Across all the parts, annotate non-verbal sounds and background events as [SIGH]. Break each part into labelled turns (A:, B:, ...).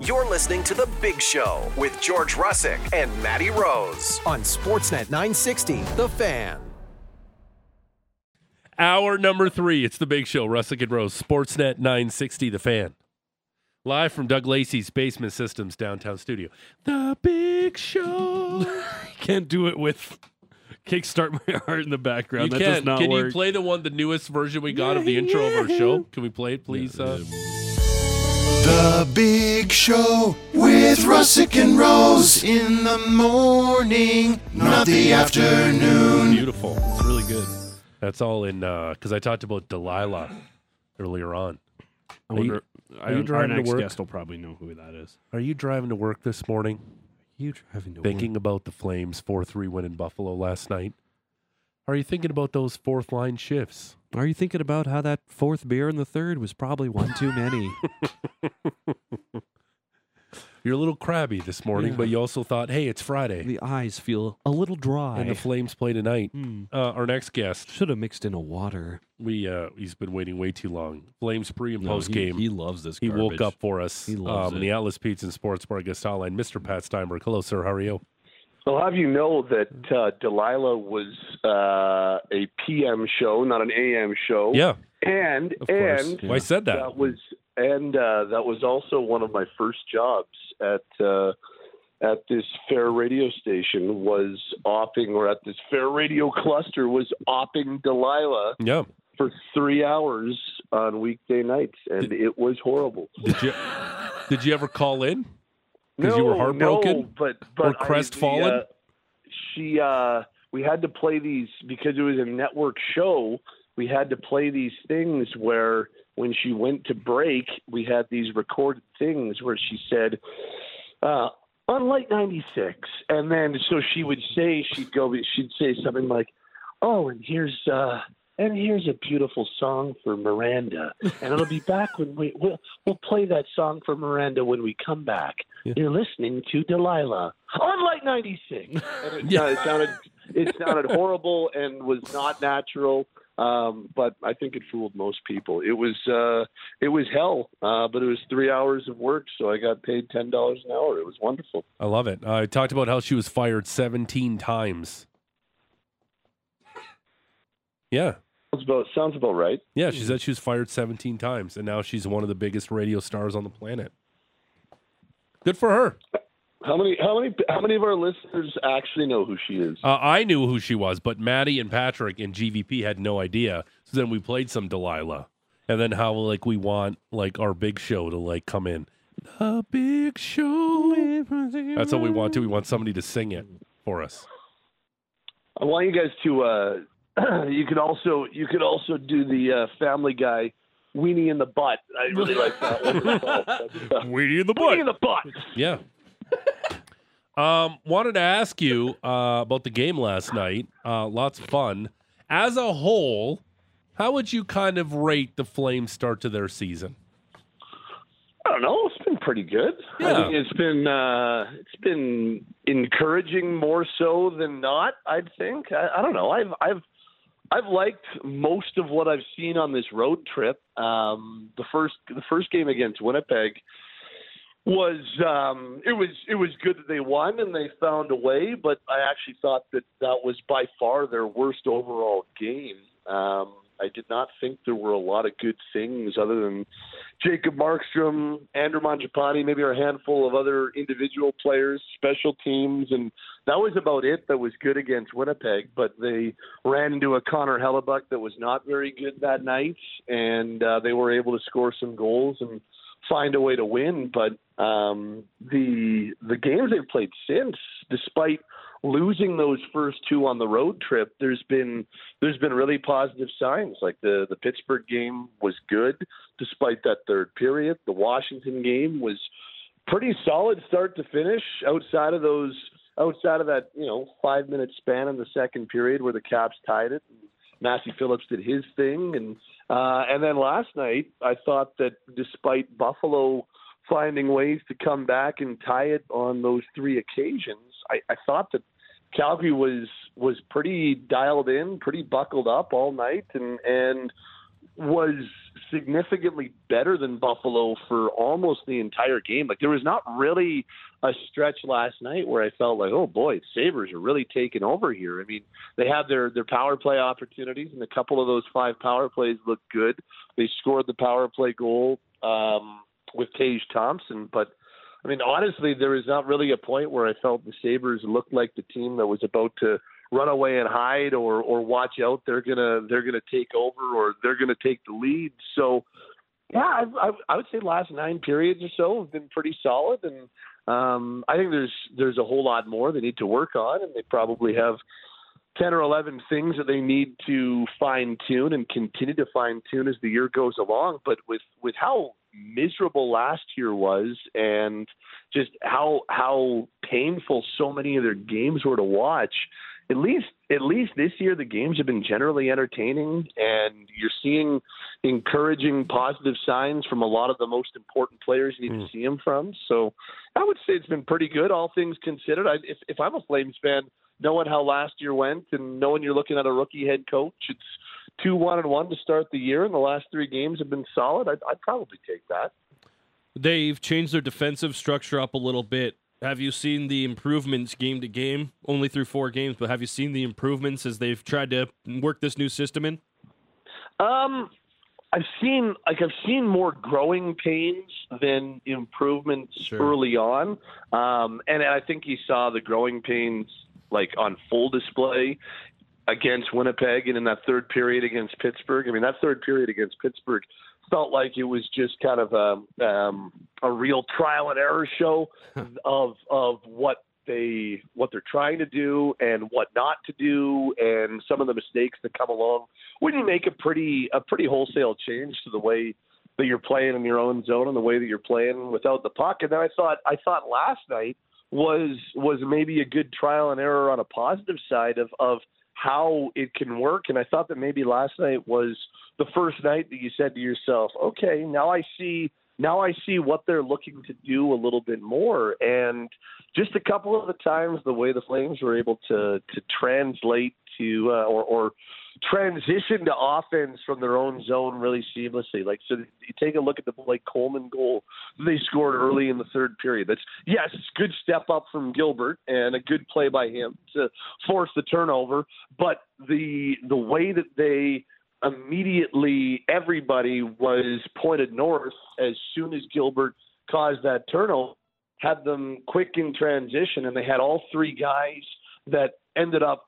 A: You're listening to The Big Show with George Russick and Matty Rose on Sportsnet 960, The Fan.
B: Hour number three. It's the big show. Russick and Rose, Sportsnet 960, The Fan. Live from Doug Lacey's Basement Systems downtown studio. The big show. [LAUGHS]
C: Can't do it with Kickstart My [LAUGHS] Heart in the background.
B: you
C: that
B: can.
C: does not
B: Can
C: work.
B: you play the one, the newest version we got of the intro of our show? Can we play it, please? Uh,
D: The Big Show with Russick and Rose in the morning, not the afternoon.
B: beautiful. It's really good. That's all in uh, because I talked about Delilah earlier on.
C: I
B: Are you-
C: wonder.
B: are you
C: our
B: driving to
C: next
B: work?
C: guest will probably know who that is.
B: Are you driving to work this morning?
C: You driving to
B: thinking about the Flames 4 3 win in Buffalo last night? Are you thinking about those fourth line shifts?
C: Are you thinking about how that fourth beer in the third was probably one too many? [LAUGHS]
B: You're a little crabby this morning,
C: Yeah.
B: but you also thought, hey, it's Friday.
C: the eyes feel a little dry.
B: and the Flames play tonight.
C: Hmm.
B: Uh, our next guest,
C: Should have mixed in a water.
B: we uh, he's been waiting way too long. Flames pre and
C: No,
B: post
C: he-
B: game.
C: He, loves this.
B: He woke
C: garbage.
B: up for us.
C: He loves
B: um,
C: it.
B: The Atlas Pizza and Sports Bar guest hotline, Mr. Pat Steinberg. Hello, sir. How are you?
E: I'll have you know that uh, Delilah was uh, a PM show, not an AM show.
B: Yeah,
E: and
C: Of
E: and
B: well, I said that.
E: that was and uh, that was also one of my first jobs at uh, at this fair radio station was opping, or at this fair radio cluster was opping Delilah
B: yeah.
E: for three hours on weekday nights, and it was horrible.
B: Did you did you ever call in? 'Cause
E: no,
B: you were heartbroken?
E: no, but but
B: Or
E: I-
B: crestfallen?
E: the, uh, she uh, we had to play these because it was a network show. We had to play these things where when she went to break, we had these recorded things where she said, uh, "On light ninety six," and then so she would say she'd go she'd say something like, "Oh, and here's." uh and here's a beautiful song for Miranda, and it'll be [LAUGHS] back when we we'll, we'll play that song for Miranda when we come back.
B: Yeah.
E: You're listening to Delilah on Light 96. And it, [LAUGHS]
B: Yeah.
E: uh, it sounded it sounded horrible and was not natural. Um, but I think it fooled most people. It was uh, it was hell, uh, but it was three hours of work, so I got paid ten dollars an hour. It was wonderful.
B: I love it. I talked about how she was fired 17 times. [LAUGHS] Yeah.
E: Sounds about sounds about right.
B: Yeah, she said she was fired 17 times, and now she's one of the biggest radio stars on the planet. Good for her.
E: How many how many how many of our listeners actually know who she is?
B: Uh, I knew who she was, but Maddie and Patrick and GVP had no idea. So then we played some Delilah, and then how like we want like our big show to like come in. The big show. That's what we want to. We want somebody to sing it for us.
E: I want you guys to. Uh, [CLEARS THROAT] you could also you could also do the uh, Family Guy weenie in the butt. I really like that one. [LAUGHS]
B: Weenie in the butt.
E: weenie in the butt.
B: Yeah. [LAUGHS] um, wanted to ask you uh, about the game last night. Uh, lots of fun. As a whole, how would you kind of rate the Flames' start to their season?
E: I don't know. It's been pretty good.
B: Yeah.
E: I think it's been uh, it's been encouraging more so than not. I'd think. I, I don't know. I've I've I've liked most of what I've seen on this road trip. Um, the first the first game against Winnipeg was um, it was it was good that they won and they found a way, but I actually thought that that was by far their worst overall game. Um, I did not think there were a lot of good things other than Jacob Markstrom, Andrew Mangiapane, maybe a handful of other individual players, special teams, and that was about it that was good against Winnipeg. But they ran into a Connor Hellebuyck that was not very good that night, and uh, they were able to score some goals and find a way to win. But um, the the games they've played since, despite losing those first two on the road trip, there's been there's been really positive signs. Like the the Pittsburgh game was good despite that third period. The Washington game was pretty solid start to finish outside of those outside of that, you know, 5 minute span in the second period where the Caps tied it. Matthew Phillips did his thing and uh and then last night I thought that despite Buffalo finding ways to come back and tie it on those three occasions, I, I thought that Calgary was was pretty dialed in, pretty buckled up all night, and and was significantly better than Buffalo for almost the entire game. Like there was not really a stretch last night where I felt like, oh boy, Sabres are really taking over here. I mean, they had their their power play opportunities, and a couple of those five power plays looked good. They scored the power play goal um, with Tage Thompson, but I mean, honestly, there is not really a point where I felt the Sabres looked like the team that was about to run away and hide or or watch out they're gonna they're gonna take over or they're gonna take the lead. So yeah I, I, I would say the last nine periods or so have been pretty solid and um I think there's there's a whole lot more they need to work on and they probably have 10 or 11 things that they need to fine tune and continue to fine tune as the year goes along. But with with how miserable last year was and just how how painful so many of their games were to watch. At least at least this year the games have been generally entertaining and you're seeing encouraging positive signs from a lot of the most important players you need mm. to see them from. So i would say it's been pretty good all things considered. I, if, if i'm a flames fan knowing how last year went and knowing you're looking at a rookie head coach it's two one and one to start the year and the last three games have been solid i'd, I'd probably take that
C: they've changed their defensive structure up a little bit have you seen the improvements game to game? Only through four games, but have you seen the improvements as they've tried to work this new system in?
E: Um, I've seen like I've seen more growing pains than improvements sure. early on, um, and I think you saw the growing pains like on full display against Winnipeg and in that third period against Pittsburgh. I mean, that third period against Pittsburgh felt like it was just kind of a um, a real trial and error show [LAUGHS] of of what they what they're trying to do and what not to do and some of the mistakes that come along when you make a pretty a pretty wholesale change to the way that you're playing in your own zone and the way that you're playing without the puck. And then I thought I thought last night was was maybe a good trial and error on a positive side of of how it can work. And I thought that maybe last night was the first night that you said to yourself, okay, now I see now I see what they're looking to do a little bit more. And just a couple of the times, the way the Flames were able to to translate to uh, or, or transition to offense from their own zone really seamlessly. Like so, you take a look at the Blake Coleman goal they scored early in the third period. That's yes, good step up from Gilbert and a good play by him to force the turnover. But the the way that they immediately everybody was pointed north as soon as Gilbert caused that turnover, had them quick in transition, and they had all three guys that ended up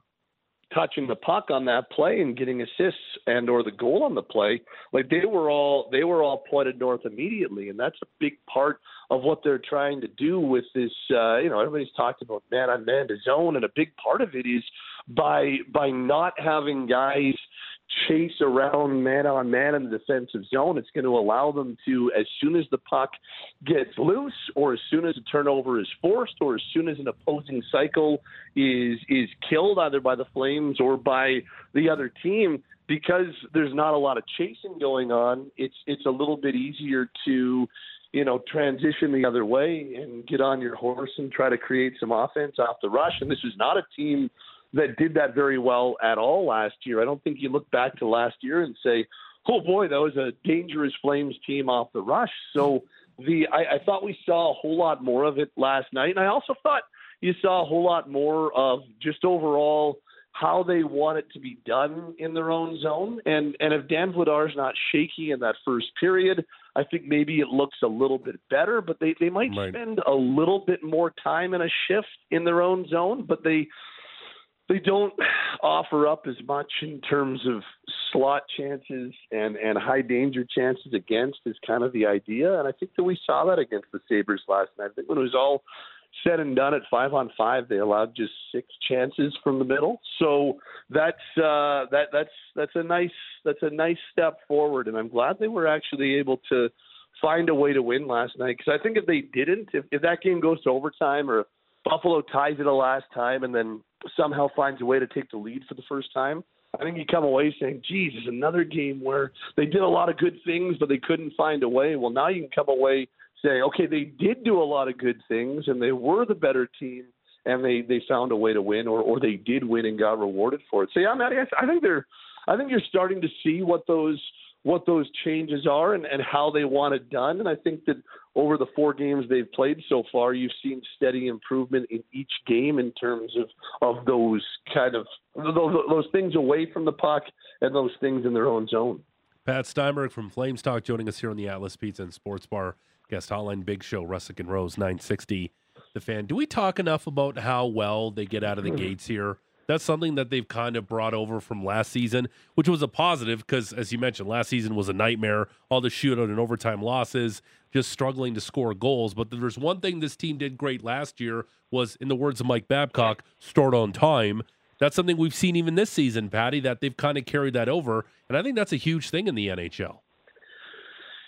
E: touching the puck on that play and getting assists and or the goal on the play like they were all they were all pointed north immediately and that's a big part of what they're trying to do with this uh you know everybody's talked about man on man to zone and a big part of it is by by not having guys chase around man on man in the defensive zone. It's going to allow them to, as soon as the puck gets loose, or as soon as a turnover is forced, or as soon as an opposing cycle is is killed either by the Flames or by the other team, because there's not a lot of chasing going on. It's it's a little bit easier to you know, transition the other way and get on your horse and try to create some offense off the rush. And this is not a team that did that very well at all last year. I don't think you look back to last year and say, "Oh boy, that was a dangerous Flames team off the rush." So the I, I thought we saw a whole lot more of it last night, and I also thought you saw a whole lot more of just overall how they want it to be done in their own zone. And and if Dan Vladar's not shaky in that first period, I think maybe it looks a little bit better. But they they might right. spend a little bit more time in a shift in their own zone. But they they don't offer up as much in terms of slot chances and and high danger chances against is kind of the idea and I think that we saw that against the Sabres last night. I think when it was all said and done at five on five they allowed just six chances from the middle. So that's uh that that's that's a nice that's a nice step forward and I'm glad they were actually able to find a way to win last night because I think if they didn't if, if that game goes to overtime or Buffalo ties it a last time and then somehow finds a way to take the lead for the first time, I think you come away saying, it's another game where they did a lot of good things, but they couldn't find a way. Well, now you can come away saying, okay, they did do a lot of good things and they were the better team and they, they found a way to win or, or they did win and got rewarded for it. So yeah, Matty, I, I think they're, I think you're starting to see what those, what those changes are and, and how they want it done. And I think that over the four games they've played so far, you've seen steady improvement in each game in terms of, of those kind of those, those things away from the puck and those things in their own zone.
B: Pat Steinberg from Flames Talk joining us here on the Atlas Pizza and Sports Bar guest hotline. Big Show, Russick and Rose, 960. The fan. Do we talk enough about how well they get out of the hmm. gates here? That's something that they've kind of brought over from last season, which was a positive because, as you mentioned, last season was a nightmare. All the shootout and overtime losses, just struggling to score goals. But there's one thing this team did great last year was, in the words of Mike Babcock, start on time. That's something we've seen even this season, Patty, that they've kind of carried that over. And I think that's a huge thing in the NHL.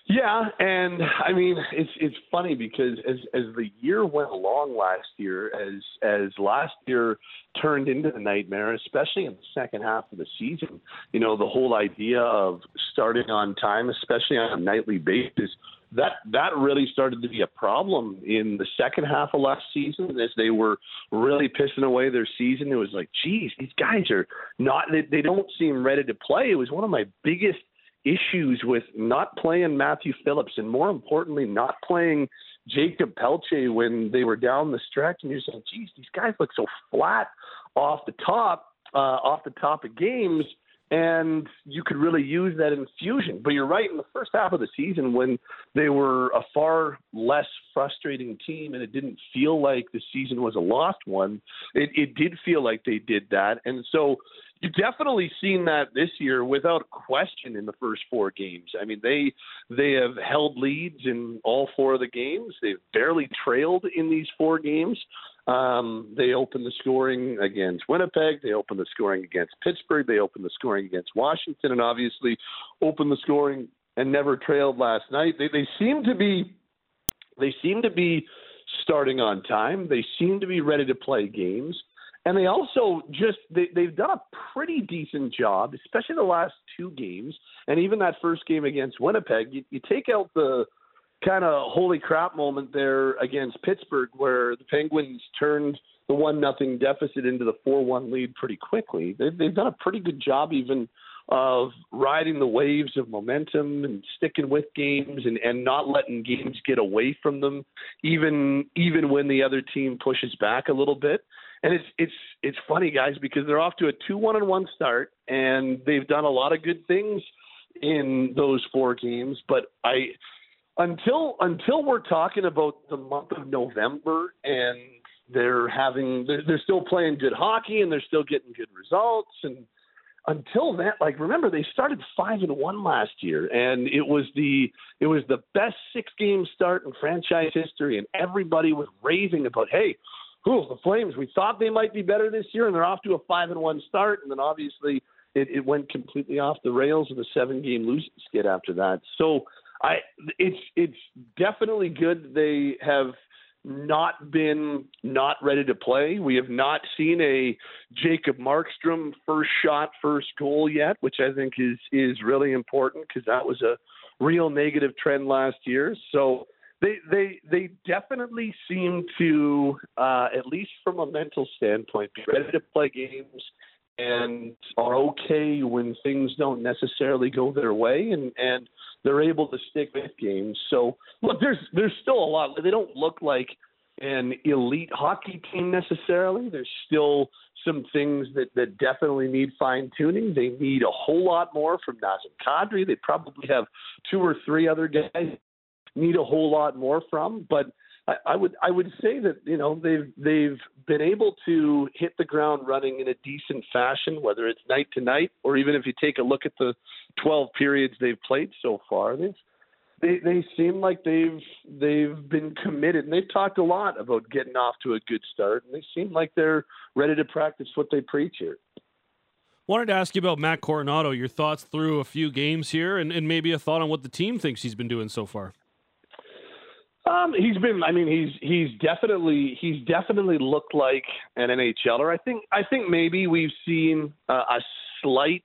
E: Yeah, and I mean it's it's funny because as as the year went along last year, as as last year turned into the nightmare, especially in the second half of the season, you know, the whole idea of starting on time, especially on a nightly basis, that that really started to be a problem in the second half of last season as they were really pissing away their season. It was like, geez, these guys are not they, they don't seem ready to play. It was one of my biggest issues with not playing Matthew Phillips and more importantly, not playing Jacob Pelletier when they were down the stretch. And you're saying, geez, these guys look so flat off the top, uh, off the top of games. And you could really use that infusion. But you're right, in the first half of the season, when they were a far less frustrating team and it didn't feel like the season was a lost one, it, it did feel like they did that. And so you've definitely seen that this year without question in the first four games. I mean, they they have held leads in all four of the games. They've barely trailed in these four games. Um, they opened the scoring against Winnipeg. They opened the scoring against Pittsburgh. They opened the scoring against Washington, and obviously opened the scoring and never trailed last night. They they seem to be they seem to be starting on time. They seem to be ready to play games. And they also just they, they've done a pretty decent job, especially the last two games, and even that first game against Winnipeg. You, you take out the kind of holy crap moment there against Pittsburgh, where the Penguins turned the one nothing deficit into the four one lead pretty quickly. They've, they've done a pretty good job even of riding the waves of momentum and sticking with games and, and not letting games get away from them, even even when the other team pushes back a little bit and it's it's it's funny, guys, because they're off to a two one and one start, and they've done a lot of good things in those four games. But I until until we're talking about the month of November and they're having they're, they're still playing good hockey and they're still getting good results and until that like remember they started five and one last year and it was the it was the best six game start in franchise history and everybody was raving about hey Ooh, the Flames. We thought they might be better this year, and they're off to a five and one start, and then obviously it, it went completely off the rails with a seven game losing skid after that. So I, it's it's definitely good they have not been not ready to play. We have not seen a Jacob Markstrom first shot, first goal yet, which I think is is really important because that was a real negative trend last year. So they they they definitely seem to, uh, at least from a mental standpoint, be ready to play games and are okay when things don't necessarily go their way, and and they're able to stick with games. So look, there's there's still a lot. They don't look like an elite hockey team necessarily. There's still some things that, that definitely need fine tuning. They need a whole lot more from Nazem Kadri. They probably have two or three other guys need a whole lot more from. But I, I would I would say that you know they've they've been able to hit the ground running in a decent fashion, whether it's night to night or even if you take a look at the 12 periods they've played so far. They've they they seem like they've they've been committed and they've talked a lot about getting off to a good start and they seem like they're ready to practice what they preach here.
C: Wanted to ask you about Matt Coronato, your thoughts through a few games here and, and maybe a thought on what the team thinks he's been doing so far.
E: Um, he's been. I mean, he's he's definitely he's definitely looked like an NHLer. I think I think maybe we've seen uh, a slight.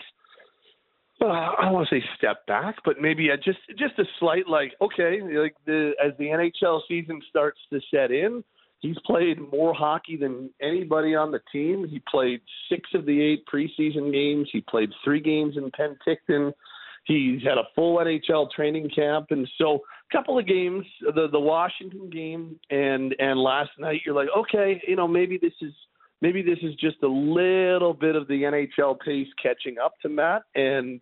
E: Well, I don't want to say step back, but maybe a, just just a slight like okay, like the as the NHL season starts to set in, he's played more hockey than anybody on the team. He played six of the eight preseason games. He played three games in Penticton He's had a full NHL training camp, and so couple of games, the the Washington game and and last night, you're like, okay, you know, maybe this is maybe this is just a little bit of the NHL pace catching up to Matt, and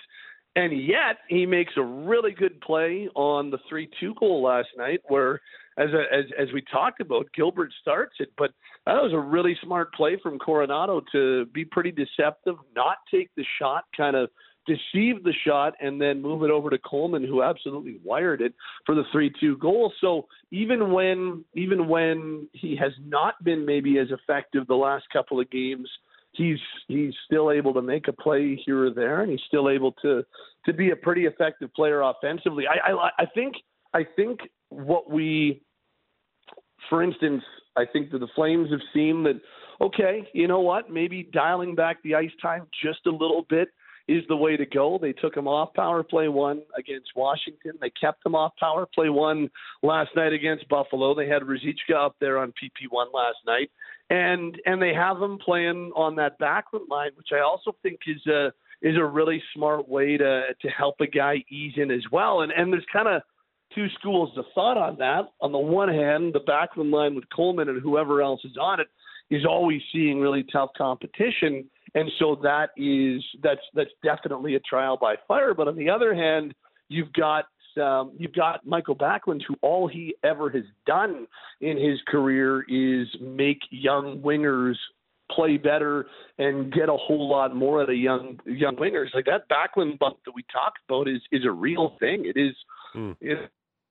E: and yet he makes a really good play on the three-two goal last night, where as a, as as we talked about, Gilbert starts it, but that was a really smart play from Coronato to be pretty deceptive, not take the shot, kind of deceive the shot, and then move it over to Coleman, who absolutely wired it for the three-two goal. So even when even when he has not been maybe as effective the last couple of games, he's he's still able to make a play here or there, and he's still able to to be a pretty effective player offensively. I I, I think I think what we for instance, I think that the Flames have seen that, okay, you know what, maybe dialing back the ice time just a little bit is the way to go. They took him off power play one against Washington. They kept him off power play one last night against Buffalo. They had Ruzicka up there on PP one last night, and and they have him playing on that Backlund line, which I also think is a is a really smart way to to help a guy ease in as well. And and there's kind of two schools of thought on that. On the one hand, the Backlund line with Coleman and whoever else is on it is always seeing really tough competition, and so that is that's that's definitely a trial by fire. But on the other hand, you've got um, you've got Michael Backlund, who all he ever has done in his career is make young wingers play better and get a whole lot more out of young young wingers. Like that Backlund bump that we talked about is is a real thing. It is mm. it's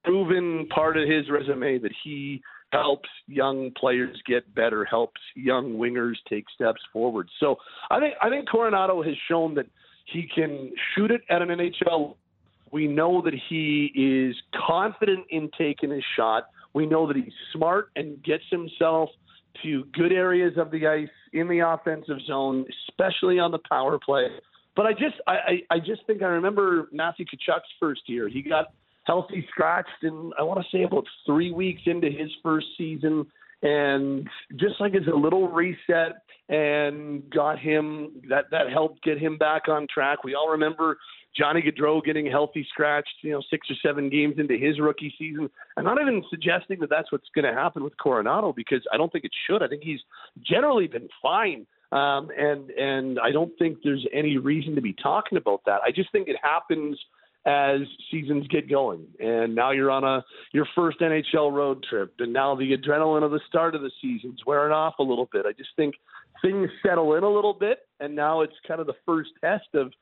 E: proven part of his resume that he helps young players get better, helps young wingers take steps forward. So I think I think Coronato has shown that he can shoot it at an NHL. We know that he is confident in taking his shot. We know that he's smart and gets himself to good areas of the ice in the offensive zone, especially on the power play. But I just I, I just think I remember Matthew Tkachuk's first year. He got healthy scratched and I want to say about three weeks into his first season and just like as a little reset and got him that that helped get him back on track. We all remember Johnny Gaudreau getting healthy scratched, you know, six or seven games into his rookie season. I'm not even suggesting that that's what's going to happen with Coronato because I don't think it should. I think he's generally been fine, um, and and I don't think there's any reason to be talking about that. I just think it happens as seasons get going. And now you're on a your first NHL road trip, and now the adrenaline of the start of the season's wearing off a little bit. I just think things settle in a little bit, and now it's kind of the first test of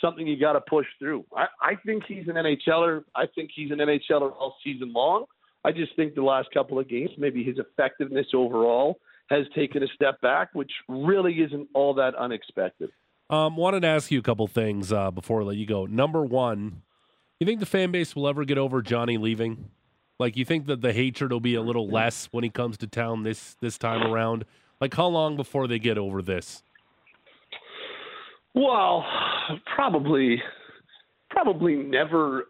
E: something you got to push through. I, I think he's an NHLer. I think he's an NHLer all season long. I just think the last couple of games, maybe his effectiveness overall has taken a step back, which really isn't all that unexpected.
B: Um, wanted to ask you a couple things uh, before I let you go. Number one, you think the fan base will ever get over Johnny leaving? Like, you think that the hatred will be a little less when he comes to town this this time around? Like, how long before they get over this?
E: Well, probably, probably never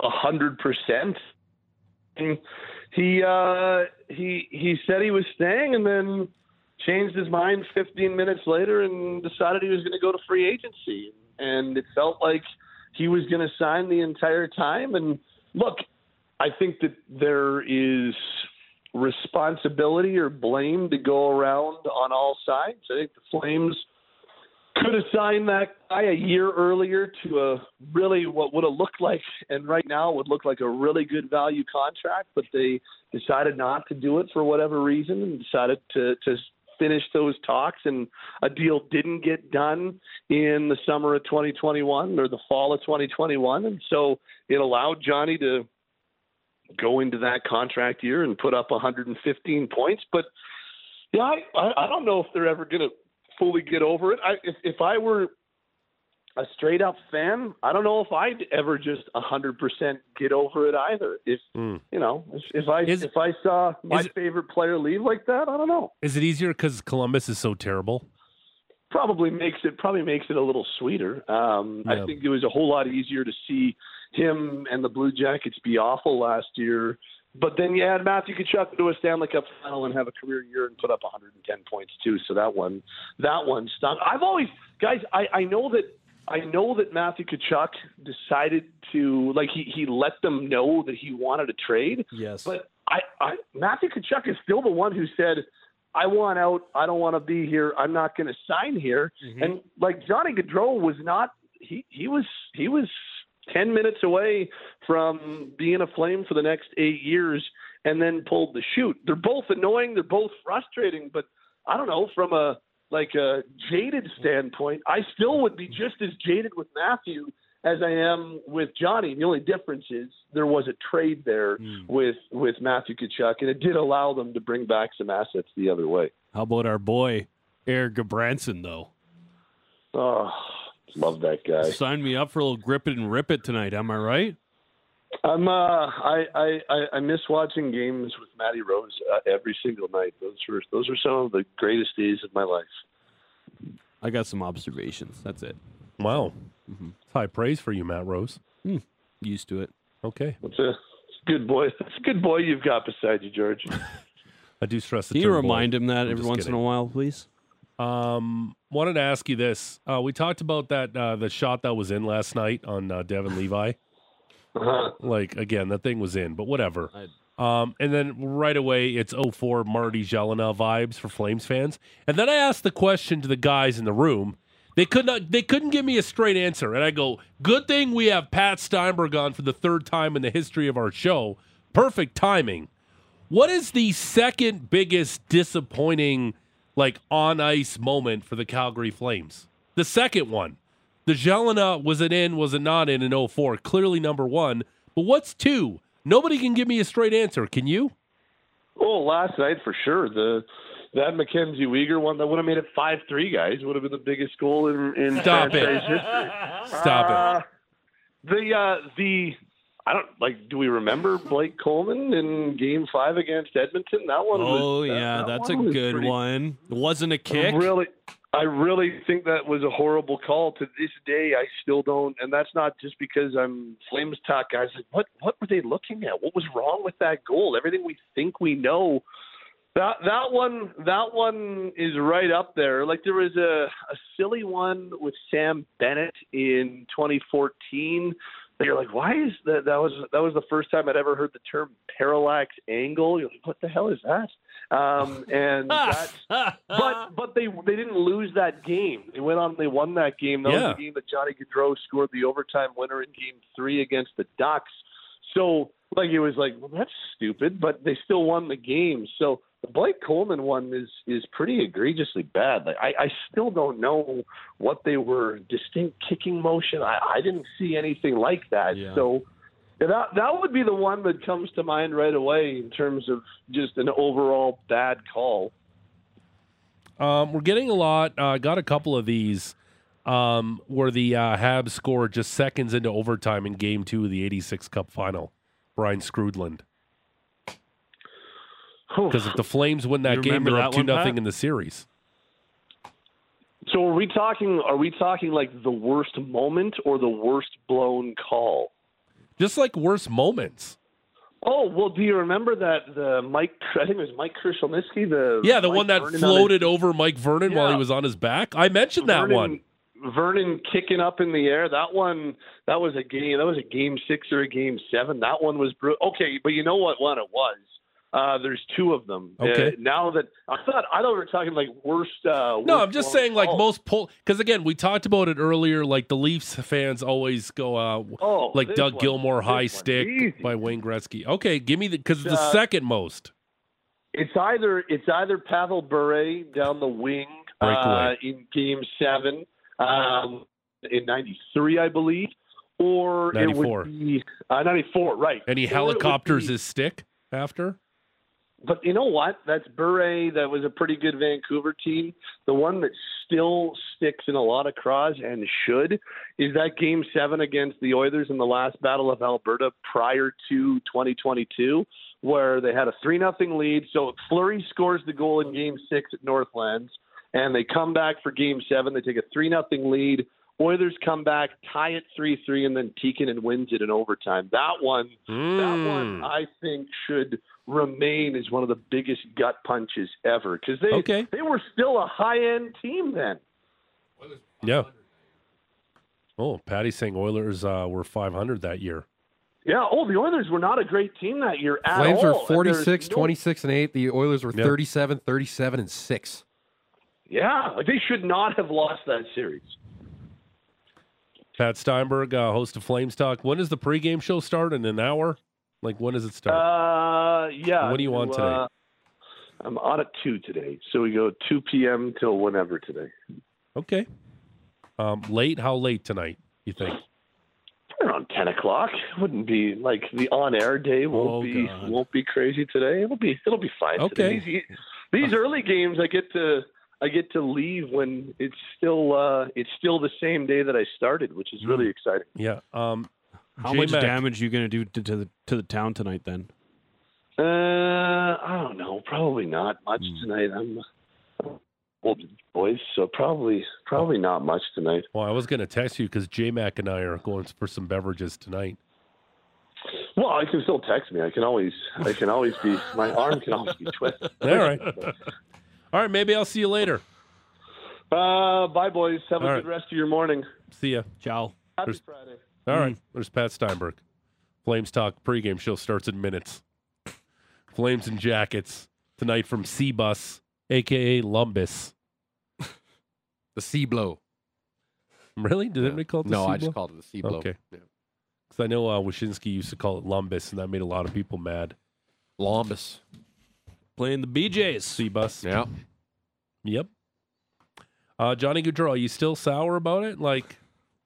E: a hundred percent. He uh, he he said he was staying, and then changed his mind 15 minutes later and decided he was going to go to free agency. And it felt like he was going to sign the entire time. And look, I think that there is responsibility or blame to go around on all sides. I think the Flames could have signed that guy a year earlier to a really what would have looked like and right now would look like a really good value contract, but they decided not to do it for whatever reason and decided to to finish those talks, and a deal didn't get done in the summer of 2021 or the fall of 2021, and so it allowed Johnny to go into that contract year and put up 115 points. But yeah, I I don't know if they're ever going to fully get over it. I if if I were a straight up fan, I don't know if I'd ever just hundred percent get over it either. If mm. you know, if, if I is, if I saw my it, favorite player leave like that, I don't know.
B: Is it easier because Columbus is so terrible?
E: Probably makes it probably makes it a little sweeter. Um, yeah. I think it was a whole lot easier to see him and the Blue Jackets be awful last year. But then you add Matthew Tkachuk to a Stanley Cup final and have a career year and put up 110 points too. So that one, that one stung. I've always, guys, I, I know that I know that Matthew Tkachuk decided to like he he let them know that he wanted a trade.
C: Yes.
E: But I, I Matthew Tkachuk is still the one who said, "I want out. I don't want to be here. I'm not going to sign here."
C: Mm-hmm.
E: And like Johnny Gaudreau was not. He he was he was ten minutes away from being a flame for the next eight years, and then pulled the shoot. They're both annoying. They're both frustrating. But I don't know from a like a jaded standpoint, I still would be just as jaded with Matthew as I am with Johnny. The only difference is there was a trade there hmm. with with Matthew Tkachuk, and it did allow them to bring back some assets the other way.
C: How about our boy Erik Gudbranson though?
E: Oh, love that guy.
C: Sign me up for a little grip it and rip it tonight. Am I right?
E: I'm uh, I, I I I miss watching games with Matty Rose uh, every single night. Those were those were some of the greatest days of my life.
C: I got some observations. That's it.
B: Wow. It's high praise for you, Matt Rose.
C: Used to it.
B: Okay.
E: It's a, it's a good boy. It's a good boy you've got beside you, George. [LAUGHS]
B: I do stress the
C: Can you remind
B: boy.
C: him that
B: I'm
C: every once
B: kidding.
C: in a while, please?
B: Um, wanted to ask you this. Uh, we talked about that uh, the shot that was in last night on uh, Devon Levi.
E: Uh-huh.
B: Like again, that thing was in, but whatever. Um, and then right away, it's 04 Marty Gelinas vibes for Flames fans. And then I asked the question to the guys in the room. They could not. They couldn't give me a straight answer. And I go, "Good thing we have Pat Steinberg on for the third time in the history of our show. Perfect timing." What is the second biggest disappointing, like on ice moment for the Calgary Flames? The second one. The Gelinas was it in, was it not in in 04? Clearly number one. But what's two? Nobody can give me a straight answer. Can you?
E: Oh, last night for sure. The that Mackenzie Weegar one that would have made it five three guys would have been the biggest goal in, in
B: Stop it.
E: history.
B: Stop
E: Uh, the uh, the I don't like. Do we remember Blake Coleman in Game Five against Edmonton? That one.
C: Oh
E: that-
C: yeah,
E: that
C: that's a
E: one was
C: good
E: pretty-
C: one. It wasn't a kick.
E: Really, I really think that was a horrible call. To this day, I still don't, and that's not just because I'm Flames talk guys. Like, what what were they looking at? What was wrong with that goal? Everything we think we know. That that one that one is right up there. Like there was a, a silly one with Sam Bennett in 2014. You're like, why is that? That was that was the first time I'd ever heard the term parallax angle. You're like, what the hell is that? Um, and [LAUGHS] that's but but they they didn't lose that game. They went on. They won that game. That
B: Yeah.
E: was the game that Johnny Gaudreau scored the overtime winner in Game Three against the Ducks. So like it was like well that's stupid, but they still won the game. So the Blake Coleman one is is pretty egregiously bad. Like I, I still don't know what they were distinct kicking motion. I, I didn't see anything like that.
C: Yeah.
E: So. That that would be the one that comes to mind right away in terms of just an overall bad call.
B: Um, we're getting a lot. Uh, got a couple of these um, where the uh, Habs scored just seconds into overtime in Game Two of the '86 Cup Final. Brian Skrudland. Because if the Flames win that
C: You
B: game, they're up two nothing in the series.
E: So are we talking? Are we talking like the worst moment or the worst blown call?
B: Just like worst moments.
E: Oh well, do you remember that the Mike? I think it was Mike Krushelnyski. The
B: Yeah, the
E: Mike
B: one that
E: Vernon on
B: floated
E: his-
B: over Mike Vernon while he was on his back. I mentioned that
E: Vernon,
B: one.
E: Vernon kicking up in the air. That one. That was a game. That was a game six or a game seven. That one was bru- okay. But you know what one it was? Uh, there's two of them.
B: Okay.
E: Uh, now that I thought I thought we were talking like worst. Uh,
B: No, I'm just saying, like most pull, because again, we talked about it earlier. Like the Leafs fans always go, uh,
E: Oh,
B: like Doug
E: one, Gilmour
B: high
E: one,
B: stick
E: easy.
B: by Wayne Gretzky. Okay, give me the because it's the
E: Uh,
B: second most.
E: It's either it's either Pavel Bure down the wing uh, in Game Seven um, in '93, I believe, or it
B: 94.
E: would be uh, '94, right?
B: And he
E: Or
B: helicopters
E: be-
B: his stick after.
E: But you know what? That's Bure. That was a pretty good Vancouver team. The one that still sticks in a lot of craws and should is that Game Seven against the Oilers in the last Battle of Alberta prior to 2022, where they had a three nothing lead. So Fleury scores the goal in Game Six at Northlands, and they come back for Game Seven. They take a three nothing lead. Oilers come back, tie it three three, and then Tikkanen wins it in overtime. That one, that one,
B: Mm.
E: I think should remain as one of the biggest gut punches ever because they
B: Okay.
E: they were still a high end team then.
B: Yeah. Oh, Patty's saying Oilers uh, were 500 that year.
E: Yeah. Oh, the Oilers were not a great team that year at
F: Flames
E: all.
F: were
E: and
F: 46,
E: no-
F: 26, and 8. The Oilers were
B: Yep.
F: 37, 37, and 6.
E: Yeah, like they should not have lost that series.
B: Pat Steinberg, uh, host of Flames Talk. When does the pregame show start? In an hour? Like when does it start?
E: Uh, yeah.
B: What do you want today?
E: uh, I'm on at two today, so we go two p.m. till whenever today.
B: okay. Um, late? How late tonight? You think?
E: Around ten o'clock. [LAUGHS] Wouldn't be like the on-air day won't
C: Oh,
E: be
C: God.
E: won't be crazy today. It'll be it'll be fine.
B: Okay.
E: Today. These, these early games, I get to I get to leave when it's still uh, it's still the same day that I started, which is really exciting.
B: Yeah. Um,
C: How much
B: J-Mac.
C: damage are you going to do to, to the to the town tonight? Then
E: Uh, I don't know. Probably not much tonight. I'm old boys, so probably probably not much tonight.
B: well, I was going to text you because J Mac and I are going for some beverages tonight.
E: Well, I can still text me. I can always I can always be my [LAUGHS] arm can always be twisted.
B: All right. All right. Maybe I'll see you later.
E: Uh, bye, boys. Have a
B: All
E: good rest of your morning.
B: See ya.
C: ciao.
E: Happy
B: There's-
E: Friday.
B: All right. There's Pat Steinberg. Flames Talk pregame show starts in minutes. Flames and Jackets tonight from C Bus, aka Lumbus. [LAUGHS]
F: The sea blow.
B: Really? Did anybody call it the
F: No, I just called it the sea blow.
B: Okay.
F: Yeah.
B: Because I know uh, Wyshynski used to call it Lumbus, and that made a lot of people mad.
F: Lumbus.
C: Playing the BJ's.
B: C Bus.
F: Yeah.
B: Yep. Uh, Johnny Gaudreau, are you still sour about it? Like,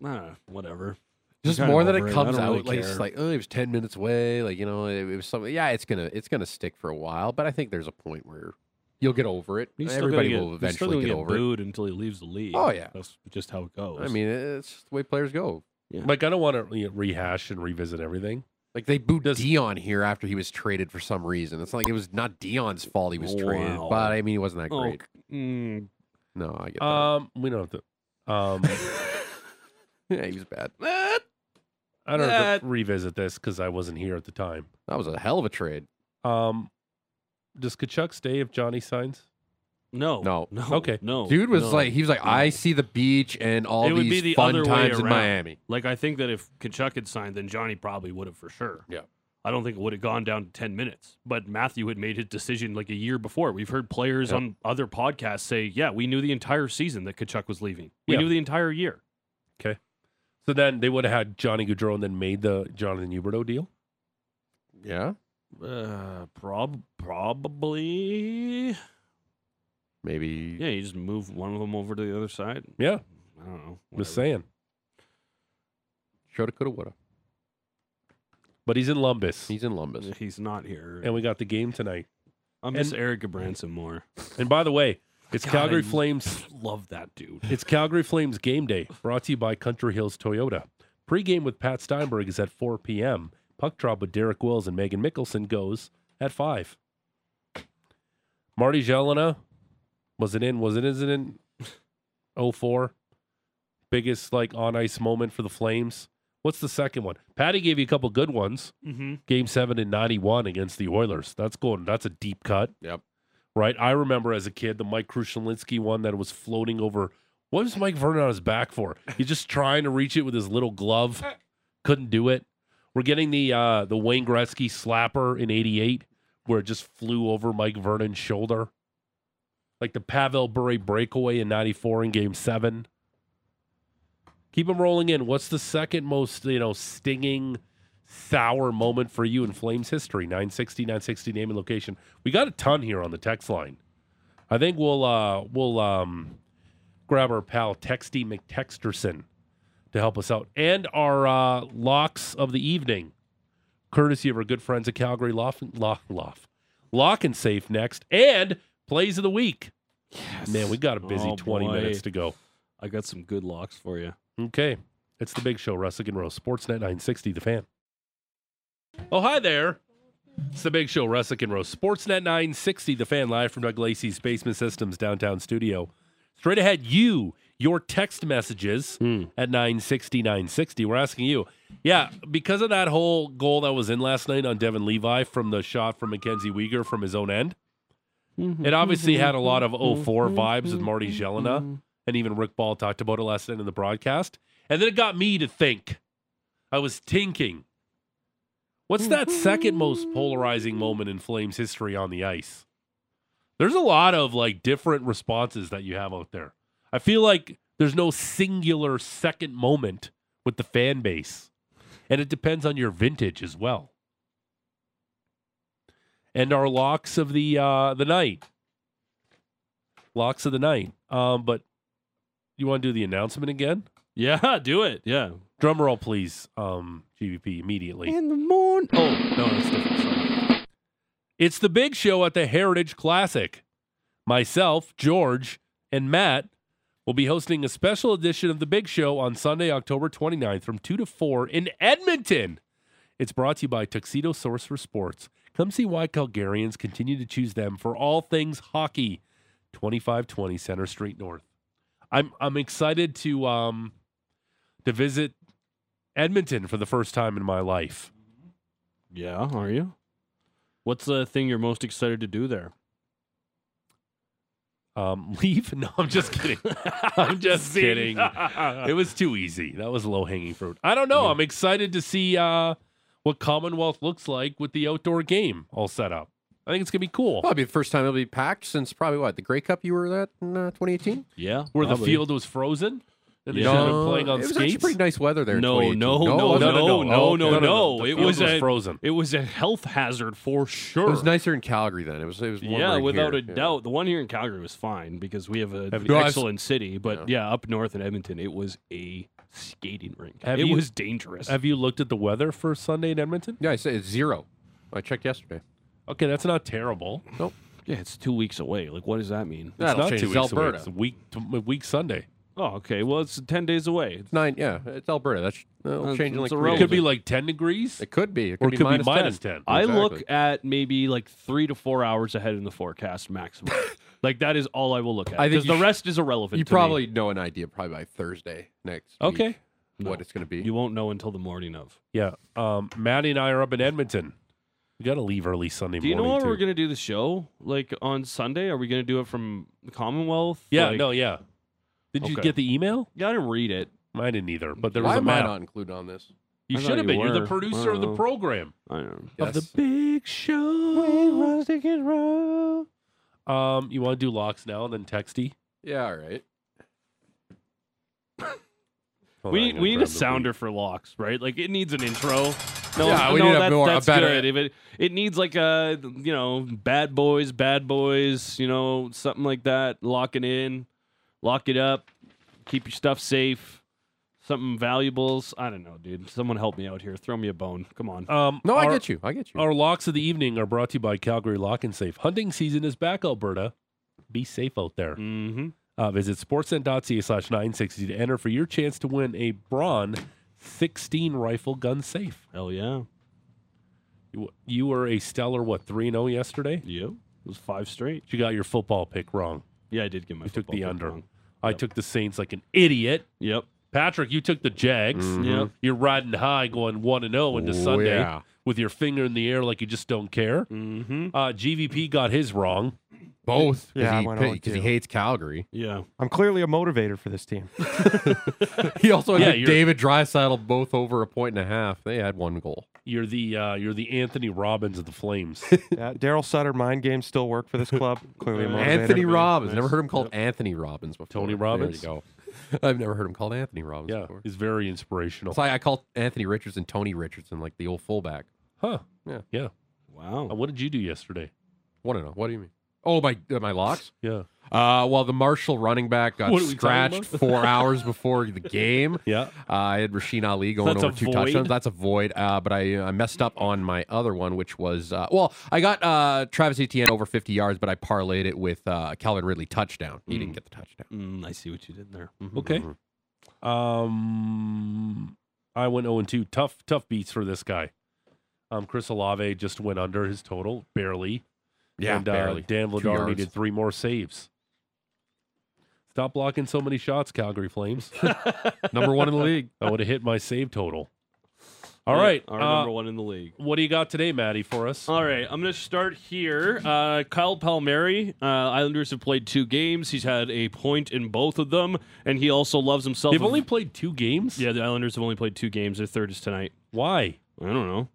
C: Ah, whatever.
F: Just more that it
C: it.
F: Comes out
C: really
F: like it's like oh it was ten minutes away like you know it, it was something yeah it's gonna it's gonna stick for a while but I think there's a point where you'll get over it
C: He's
F: everybody
C: gonna
F: will
C: get, he's still
F: eventually
C: gonna
F: get
C: get
F: over it
C: until he leaves the league.
F: Oh, yeah.
C: that's just how it goes.
F: I mean it's the way players go
B: like I don't want to you know, rehash and revisit everything.
F: like they booed
B: Does-
F: Dion here after he was traded for some reason it's not like it was not Dion's fault he was traded but I mean he wasn't that
C: Oh,
F: great
C: mm,
F: no I get that
B: Um, we don't have to. Um, [LAUGHS]
F: yeah he was bad
B: I don't have to revisit this because I wasn't here at the time.
F: that was a hell of a trade
B: Um, does Tkachuk stay if Johnny signs?
C: no,
F: No.
C: no,
B: Okay.
C: no.
F: dude was
C: no.
F: like he was like I see the beach and all
C: It would
F: these
C: be the
F: fun
C: other way
F: times in
C: around.
F: Miami
C: Like I think that if Tkachuk had signed, then Johnny probably would have for sure.
F: Yeah.
C: I don't think it would have gone down to ten minutes. But Matthew had made his decision like a year before. We've heard players
F: Yep.
C: on other podcasts say, "Yeah, we knew the entire season that Tkachuk was leaving. We
B: Yeah.
C: knew the entire year."
B: So then they would have had Johnny Gaudreau and then made the Jonathan Huberdeau deal.
F: yeah
C: Uh, prob probably.
F: maybe
C: Yeah, you just move one of them over to the other side.
B: Yeah,
C: I don't know.
B: just saying.
F: shoulda coulda woulda
B: But he's in Lumbus,
F: he's in Lumbus
C: He's not here.
B: and we got the game tonight.
C: I miss
B: and-
C: Eric Branson more.
B: And by the way, it's
C: God,
B: Calgary
C: I
B: Flames.
C: Love that dude.
B: It's Calgary Flames game day, brought to you by Country Hills Toyota. Pre-game with Pat Steinberg is at 4 p.m. Puck drop with Derek Wills and Megan Mickelson goes at 5. Marty Gelinas, was it in? Was it isn't in 04? Biggest like on ice moment for the Flames. What's the second one? Patty gave you a couple good ones.
C: Mm-hmm.
B: Game seven in '91 against the Oilers. That's going. That's a deep cut.
F: Yep.
B: Right. I remember as a kid the Mike Krushelnyski one that was floating over. What was Mike Vernon on his back for? He's just trying to reach it with his little glove. Couldn't do it. We're getting the uh, the Wayne Gretzky slapper in '88 where it just flew over Mike Vernon's shoulder. Like the Pavel Bure breakaway in '94 in Game Seven. Keep them rolling in. What's the second most you know stinging? Sour moment for you in Flames history? 960, 960 name and location. We got a ton here on the text line. I think we'll uh we'll um grab our pal Texty McTexterson to help us out. And our uh locks of the evening, courtesy of our good friends at Calgary Loft Lock Loft. Lock and safe next. And plays of the week.
C: Yes.
B: Man, we got a busy
C: Oh,
B: 20
C: boy.
B: minutes to go.
C: I got some good locks for you.
B: Okay. It's the big show, Russick and Rose. Sportsnet 960, the fan. Oh, hi there. It's the big show, Russick and Rose. Sportsnet 960, the fan, live from Doug Lacey's Basement Systems downtown studio. Straight ahead, you, your text messages hmm. at 960, 960. We're asking you. Yeah, because of that whole goal that was in last night on Devon Levi from the shot from Mackenzie Weegar from his own end, mm-hmm. it obviously had a lot of mm-hmm. Mm-hmm. 04 vibes with Marty Gelinas and even Rick Ball talked about it last night in the broadcast. And then it got me to think. I was thinking, what's that second most polarizing moment in Flames history on the ice? There's a lot of like different responses that you have out there. I feel like there's no singular second moment with the fan base. And it depends on your vintage as well. And our locks of the uh the night. Locks of the night. Um, but you want to do the announcement again?
C: Yeah, [LAUGHS] do it. Yeah.
B: Drum roll, please, um, GVP, immediately.
C: In the morning. Oh, no, that's different. Sorry.
B: It's the big show at the Heritage Classic. Myself, George, and Matt will be hosting a special edition of the big show on Sunday, October 29th from 2 to 4 in Edmonton. It's brought to you by Tuxedo Source for Sports. Come see why Calgarians continue to choose them for all things hockey. 2520 Center Street North. I'm I'm excited to um to visit Edmonton for the first time in my life.
C: Yeah, are you? What's the thing you're most excited to do there?
B: Um, [LAUGHS] leave? No, I'm just kidding. [LAUGHS] I'm just kidding. It was too easy. That was low hanging fruit. I don't know. I'm excited to see uh, what Commonwealth looks like with the outdoor game all set up. I think it's gonna be cool.
F: Probably the first time it'll be packed since probably what the Grey Cup you were at in uh, 2018.
C: Yeah.
B: Where the field was frozen and they
C: Yeah.
B: should have been playing on
F: it was actually pretty nice weather there. in
C: No,
F: 2018.
C: no, no,
F: it
C: no, no, no,
B: okay.
C: no, no.
B: The
C: It
B: field
C: was a
B: frozen.
C: It was a health hazard for sure.
F: It was nicer in Calgary then. It was. It was warmer
C: Yeah, without
F: here.
C: a
F: Yeah.
C: doubt. The one here in Calgary was fine because we have a
B: Have-
F: No, I've-
C: excellent city. But yeah. up north in Edmonton, it was a skating rink.
B: Have
C: it
B: you-
C: was dangerous.
B: Have you looked at the weather for Sunday in Edmonton?
F: Yeah, I say it's zero. I checked yesterday.
B: Okay, that's not terrible. Nope.
C: Yeah, it's two weeks away. Like, what does that mean?
B: It's
F: That'll
B: not two
F: It's
B: weeks away. It's a week, t- week Sunday.
C: Oh, okay. Well, it's ten days away.
F: It's nine. Yeah, it's Alberta. That's that'll
C: That's-
F: change in like
C: that's
F: three
B: It
C: irrelevant.
B: could be like 10 degrees,
F: It could be. It
B: or
F: could
B: it
F: be
B: could be
F: minus
B: minus
F: 10.
B: 10.
C: I look
F: Exactly.
C: at maybe like three to four hours ahead in the forecast maximum. [LAUGHS] like that is all I will look at.
F: I think
C: because
F: you
C: the
F: sh-
C: rest is irrelevant.
F: You
C: to me.
F: probably know an idea probably by Thursday next. week
B: Okay.
F: what
C: No.
F: it's going to be.
C: you won't know until the morning of.
B: Yeah. Um, Maddie and I are up in Edmonton. We got to leave early Sunday morning.
C: Do you know
B: morning.
C: when we're gonna do the show? Like on Sunday? Are we gonna do it from the Commonwealth?
B: Yeah,
C: Like-
B: no, yeah. Did you
C: Okay.
B: get the email?
C: Yeah, I didn't read it.
B: I didn't either, but there
F: Why
B: was a
F: am I
B: map.
F: not included on this?
B: You
C: I
B: should have
C: you
B: been. You're the
C: were.
B: producer of the
C: I don't know.
B: program
C: I don't know.
B: of the
F: Yes.
B: big show. Um, you want to do locks now and then texty?
F: Yeah, all right.
B: Hold
C: we
B: on, I'm
C: need,
B: gonna
C: we need a
B: grab the
C: sounder for locks, right? Like it needs an intro. [LAUGHS] No,
F: Yeah, we
C: no,
F: need a
C: that-
F: more- a
C: that's
F: better-
C: good. If it it needs like a you know bad boys, bad boys, you know something like that. Locking in, lock it up, keep your stuff safe. Something valuables. I don't know, dude. Someone help me out here. Throw me a bone. Come on.
B: Um,
F: No, I get you. I get you.
B: Our locks of the evening are brought to you by Calgary Lock and Safe. Hunting season is back, Alberta. Be safe out there.
C: Mm-hmm.
B: Uh, visit sportsnet.ca slash 960 to enter for your chance to win a Braun 16 rifle gun safe.
C: Hell yeah.
B: You, you were a stellar, what, 3 0 yesterday?
C: Yep. It was five straight.
B: You got your football pick wrong.
C: Yeah, I did get my.
B: You took the under.
C: wrong.
B: I took the Saints like an idiot.
C: Yep.
B: Patrick, you took the Jags.
C: Yep.
B: You're riding high going 1 and 0 into
F: Oh,
B: Sunday
F: yeah.
B: with your finger in the air like you just don't care.
C: Mm-hmm.
B: Uh, GVP got his wrong.
F: Both.
G: Yeah, I
F: he,
G: went on
F: because he hates Calgary.
C: Yeah.
G: I'm clearly a motivator for this team. [LAUGHS] [LAUGHS]
F: He also
B: Yeah,
F: had
B: you're-
F: David Draisaitl both over a point and a half. They had one goal.
B: You're the uh, you're the Anthony Robbins of the Flames. [LAUGHS]
G: Yeah, Daryl Sutter mind games still work for this club. Clearly a motivator.
F: Anthony
C: Nice.
F: Robbins. Never heard him called Anthony Robbins before.
B: Tony Robbins.
F: There you go. I've never heard him called Anthony Robbins
B: yeah,
F: before.
B: he's very inspirational.
F: It's like I call Anthony Richardson Tony Richardson, like the old fullback.
B: Huh?
F: Yeah.
B: Yeah.
C: Wow.
B: Uh, what did you do yesterday?
F: What do know? What do you mean? Oh, my uh, my locks.
B: Yeah.
F: Uh, well, the Marshall running back got
B: What are we talking
F: scratched
B: about?
F: four [LAUGHS] hours before the game. [LAUGHS]
B: Yeah.
F: Uh, I had Rasheen Ali going
C: That's
F: over two
C: void?
F: touchdowns. That's a void. Uh, but I, I messed up on my other one, which was uh, well, I got uh, Travis Etienne over 50 yards, but I parlayed it with uh, Calvin Ridley touchdown. He didn't get the touchdown.
C: Mm, I see what you did there. Mhm.
B: Okay. Um, I went 0 2. Tough, tough beats for this guy. Um, Chris Olave just went under his total, barely.
F: Yeah,
B: and,
F: barely.
B: Uh, Dan Vladar
F: yards.
B: needed three more saves. Stop blocking so many shots, Calgary Flames. [LAUGHS]
F: Number one in the league.
B: I would have hit my save total. All
C: Yeah,
B: right.
C: our
B: uh,
C: number one in the league.
B: What do you got today, Maddie, for us?
C: All right, I'm going to start here. Uh, Kyle Palmieri, uh, Islanders have played two games. He's had a point in both of them, and he also loves himself.
B: They've
C: a-
B: only played two games.
C: yeah, the Islanders have only played two games. Their third is tonight.
B: Why?
C: I don't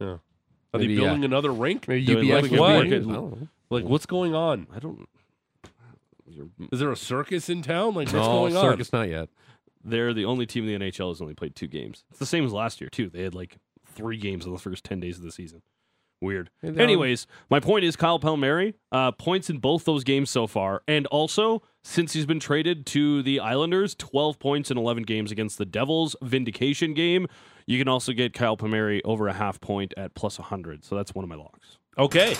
C: know.
B: Are
F: Maybe,
B: they
F: uh,
B: building another rink?
F: Maybe
C: Doing
F: UBS
C: like
F: would
B: what?
F: be- I don't know.
B: Like, what's going on?
C: I don't.
B: Is there a circus in town? Like, what's
F: No,
B: going on?
F: circus not yet.
C: They're the only team in the NHL has only played two games. It's the same as last year too. They had like three games in the first ten days of the season. Weird.
F: Hey, they're on-
C: Anyways, my point is Kyle Palmieri uh, points in both those games so far, and also since he's been traded to the Islanders, twelve points in eleven games against the Devils. Vindication game. You can also get Kyle Palmieri over a half point at plus hundred. So that's one of my locks.
B: Okay.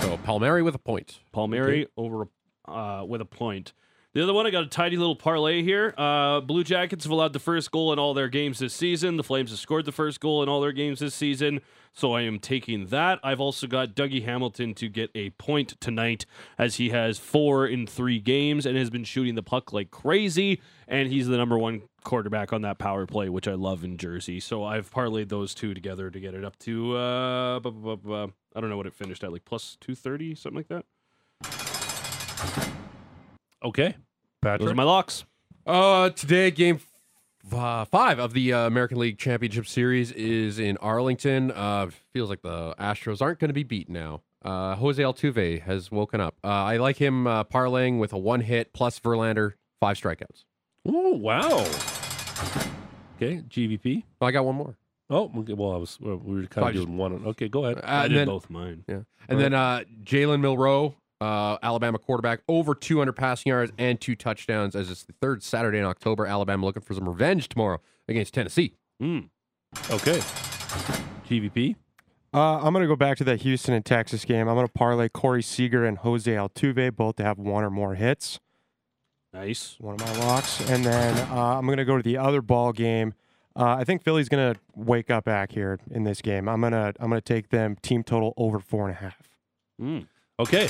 F: So Palmieri with a point.
C: Palmieri over uh, with a point. The other one, I got a tidy little parlay here. Uh, Blue Jackets have allowed the first goal in all their games this season. The Flames have scored the first goal in all their games this season. So I am taking that. I've also got Dougie Hamilton to get a point tonight as he has four in three games and has been shooting the puck like crazy. And he's the number one quarterback on that power play, which I love in Jersey. So I've parlayed those two together to get it up to, uh, bu- bu- bu- bu- I don't know what it finished at, like plus 230, something like that.
B: Okay.
C: Those are my locks.
F: Uh, today, game f- uh, five of the uh, American League Championship Series is in Arlington. Uh, feels like the Astros aren't going to be beat now. Uh, Jose Altuve has woken up. Uh, I like him uh, parlaying with a one hit plus Verlander, five strikeouts.
B: oh, wow. Okay. GVP.
F: Well, I got one more.
B: Oh, okay, well, I was well, we were kind
F: I
B: of
F: just-
B: doing one. Okay, go ahead.
C: I did
F: then,
C: both mine.
F: Yeah. And then uh, Jalen Milrow, uh, Alabama quarterback, over 200 passing yards and two touchdowns as it's the third Saturday in October. Alabama looking for some revenge tomorrow against Tennessee.
C: Mm.
B: Okay. GVP.
G: Uh, I'm going to go back to that Houston and Texas game. I'm going to parlay Corey Seager and Jose Altuve both to have one or more hits.
C: Nice.
G: One of my locks. And then uh, I'm going to go to the other ball game. Uh, I think Philly's going to wake up back here in this game. I'm going to I'm going to take them team total over four and a half.
C: Mm.
B: Okay.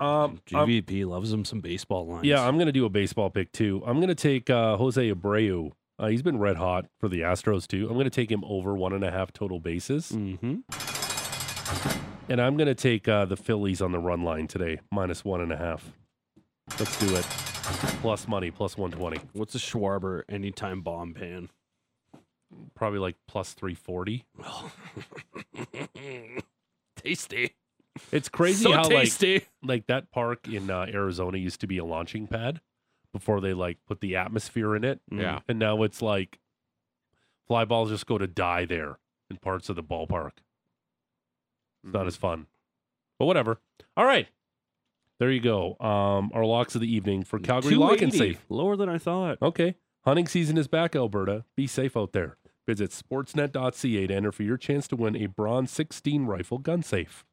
B: Um,
C: GVP loves him some baseball lines.
B: yeah, I'm going to do a baseball pick too. I'm going to take uh, Jose Abreu. Uh, he's been red hot for the Astros too. I'm going to take him over one and a half total bases,
C: Mm-hmm.
B: and I'm going to take uh, the Phillies on the run line today, minus one and a half. Let's do it. Plus money, plus 120.
C: What's a Schwarber anytime bomb pan?
B: Probably like plus 340. [LAUGHS]
C: Tasty.
B: It's crazy
C: so
B: how like
C: tasty.
B: like that park in uh, Arizona used to be a launching pad before they like put the atmosphere in it.
F: Yeah.
B: And now it's like fly balls just go to die there in parts of the ballpark. It's not as fun. But whatever. All right. There you go. Um, our locks of the evening for Calgary Lock and Safe.
C: Lower than I thought.
B: Okay. Hunting season is back, Alberta. Be safe out there. Visit sportsnet.ca to enter for your chance to win a Bronze 16 rifle gun safe.